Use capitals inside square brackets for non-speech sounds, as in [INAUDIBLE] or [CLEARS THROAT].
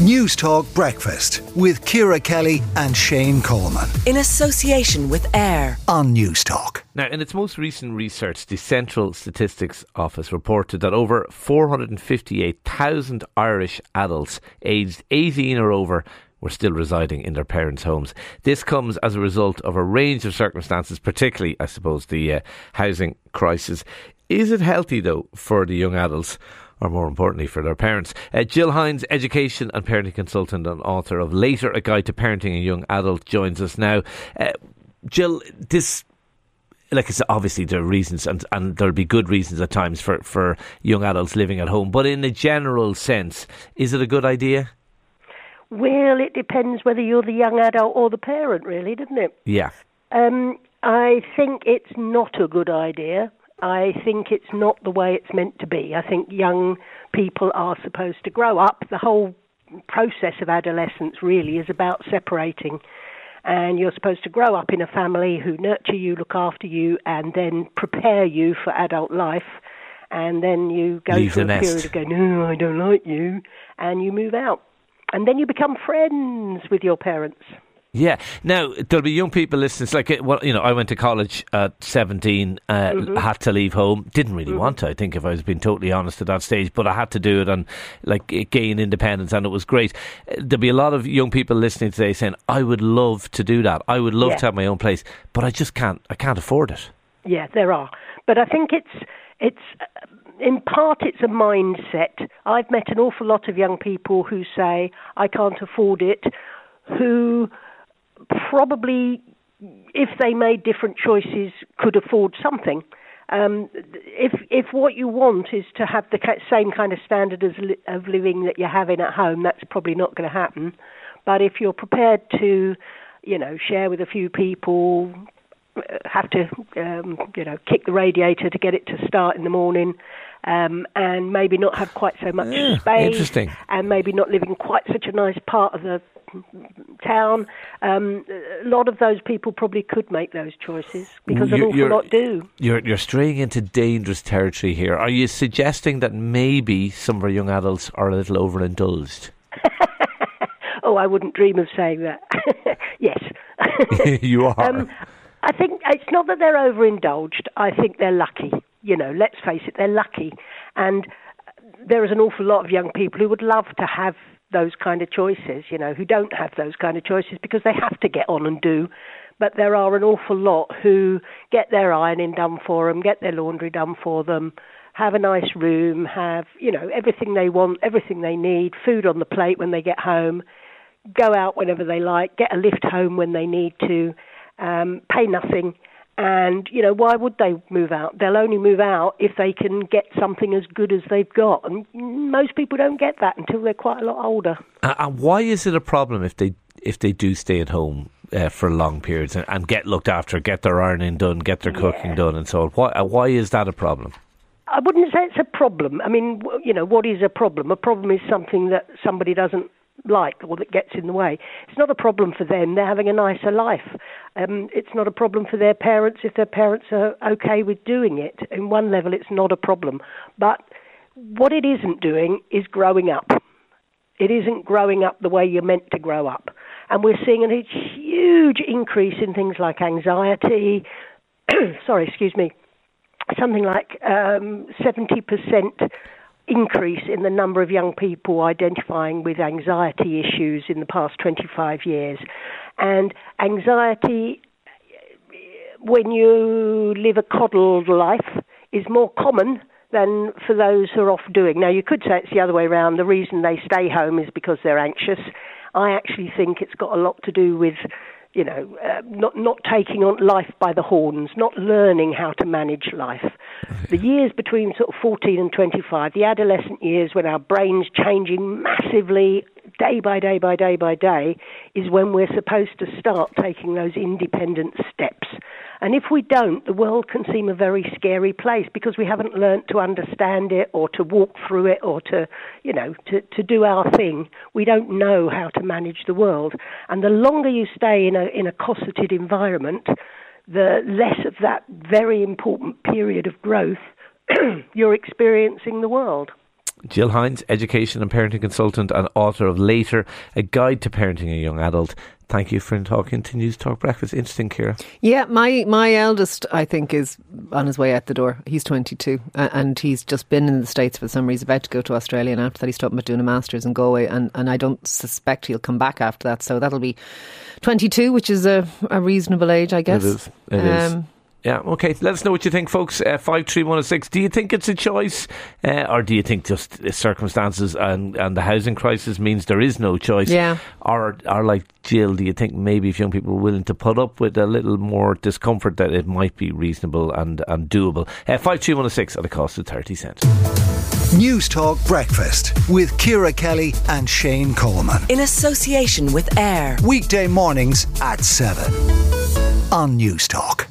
News Talk Breakfast with Ciara Kelly and Shane Coleman. In association with AIR on News Talk. Now, in its most recent research, the Central Statistics Office reported that over 458,000 Irish adults aged 18 or over were still residing in their parents' homes. This comes as a result of a range of circumstances, particularly, I suppose, the uh, housing crisis. Is it healthy, though, for the young adults? Or more importantly, for their parents. Uh, Jill Hines, education and parenting consultant and author of Later, A Guide to Parenting a Young Adult, joins us now. Uh, Jill, this like I said, obviously there are reasons, and, and there'll be good reasons at times for, for young adults living at home. But in a general sense, is it a good idea? Well, it depends whether you're the young adult or the parent, really, doesn't it? Yeah. Um, I think it's not a good idea. I think it's not the way it's meant to be. I think young people are supposed to grow up. The whole process of adolescence really is about separating. And you're supposed to grow up in a family who nurture you, look after you, and then prepare you for adult life. And then you go Leave through a nest. period of going, no, I don't like you, and you move out. And then you become friends with your parents. Yeah. Now there'll be young people listening. It's like, well, you know, I went to college at seventeen. Uh, Mm-hmm. Had to leave home. Didn't really want to. I think, if I was being totally honest at that stage, but I had to do it and like gain independence, and it was great. Uh, There'll be a lot of young people listening today saying, "I would love to do that. I would love Yeah. to have my own place, but I just can't. I can't afford it." Yeah, there are, but I think it's it's uh, in part it's a mindset. I've met an awful lot of young people who say I can't afford it, who probably, if they made different choices, could afford something. Um, if if what you want is to have the same kind of standard as li- of living that you're having at home, that's probably not going to happen. But if you're prepared to, you know, share with a few people, uh, have to, um, you know, kick the radiator to get it to start in the morning, um, and maybe not have quite so much Yeah, space, interesting. and maybe not live in quite such a nice part of the town. Um, a lot of those people probably could make those choices because an You- awful you're- lot do. You're you're straying into dangerous territory here. Are you suggesting that maybe some of our young adults are a little overindulged? [LAUGHS] Oh, I wouldn't dream of saying that. [LAUGHS] yes. [LAUGHS] you are. Um, I think it's not that they're overindulged. I think they're lucky. You know, let's face it, they're lucky. And there is an awful lot of young people who would love to have those kind of choices, you know, who don't have those kind of choices because they have to get on and do. But there are an awful lot who get their ironing done for them, get their laundry done for them, have a nice room, have, you know, everything they want, everything they need, food on the plate when they get home, go out whenever they like, get a lift home when they need to, um, pay nothing. And, you know, why would they move out? They'll only move out if they can get something as good as they've got. And most people don't get that until they're quite a lot older. And why is it a problem if they if they do stay at home uh, for long periods and, and get looked after, get their ironing done, get their cooking done, and so on? Why uh, why is that a problem? I wouldn't say it's a problem. I mean, you know, what is a problem? A problem is something that somebody doesn't like or that gets in the way. It's not a problem for them. They're having a nicer life. Um, it's not a problem for their parents if their parents are okay with doing it. In one level, it's not a problem. But what it isn't doing is growing up. It isn't growing up the way you're meant to grow up. And we're seeing a huge increase in things like anxiety. [CLEARS THROAT] Sorry, excuse me something like um, 70% increase in the number of young people identifying with anxiety issues in the past 25 years. And anxiety, when you live a coddled life, is more common than for those who are off doing. Now, you could say it's the other way around. The reason they stay home is because they're anxious. I actually think it's got a lot to do with you know, uh, not not taking on life by the horns, not learning how to manage life. The years between sort of 14 and 25, the adolescent years when our brains changing massively day by day by day by day, is when we're supposed to start taking those independent steps. And if we don't, the world can seem a very scary place because we haven't learnt to understand it or to walk through it or to, you know, to, to do our thing. We don't know how to manage the world. And the longer you stay in a, in a cosseted environment, the less of that very important period of growth [CLEARS THROAT] you're experiencing the world. Jill Hines, education and parenting consultant and author of Later, a guide to parenting a young adult. Thank you for talking to Newstalk Breakfast. Interesting, Ciara. Yeah, my my eldest, I think, is on his way out the door. He's 22 and he's just been in the States for some reason, about to go to Australia. And after that, he's talking about doing a master's in Galway. And, and I don't suspect he'll come back after that. So that'll be 22, which is a, a reasonable age, I guess. It is. It um, is. Yeah, okay. Let us know what you think, folks. Uh, five three one six. Do you think it's a choice, uh, or do you think just circumstances and, and the housing crisis means there is no choice? Yeah. Or, or like Jill, do you think maybe if young people are willing to put up with a little more discomfort, that it might be reasonable and and doable? Uh, five three one six at a cost of thirty cents. News Talk Breakfast with Ciara Kelly and Shane Coleman in association with Air. Weekday mornings at seven on Newstalk.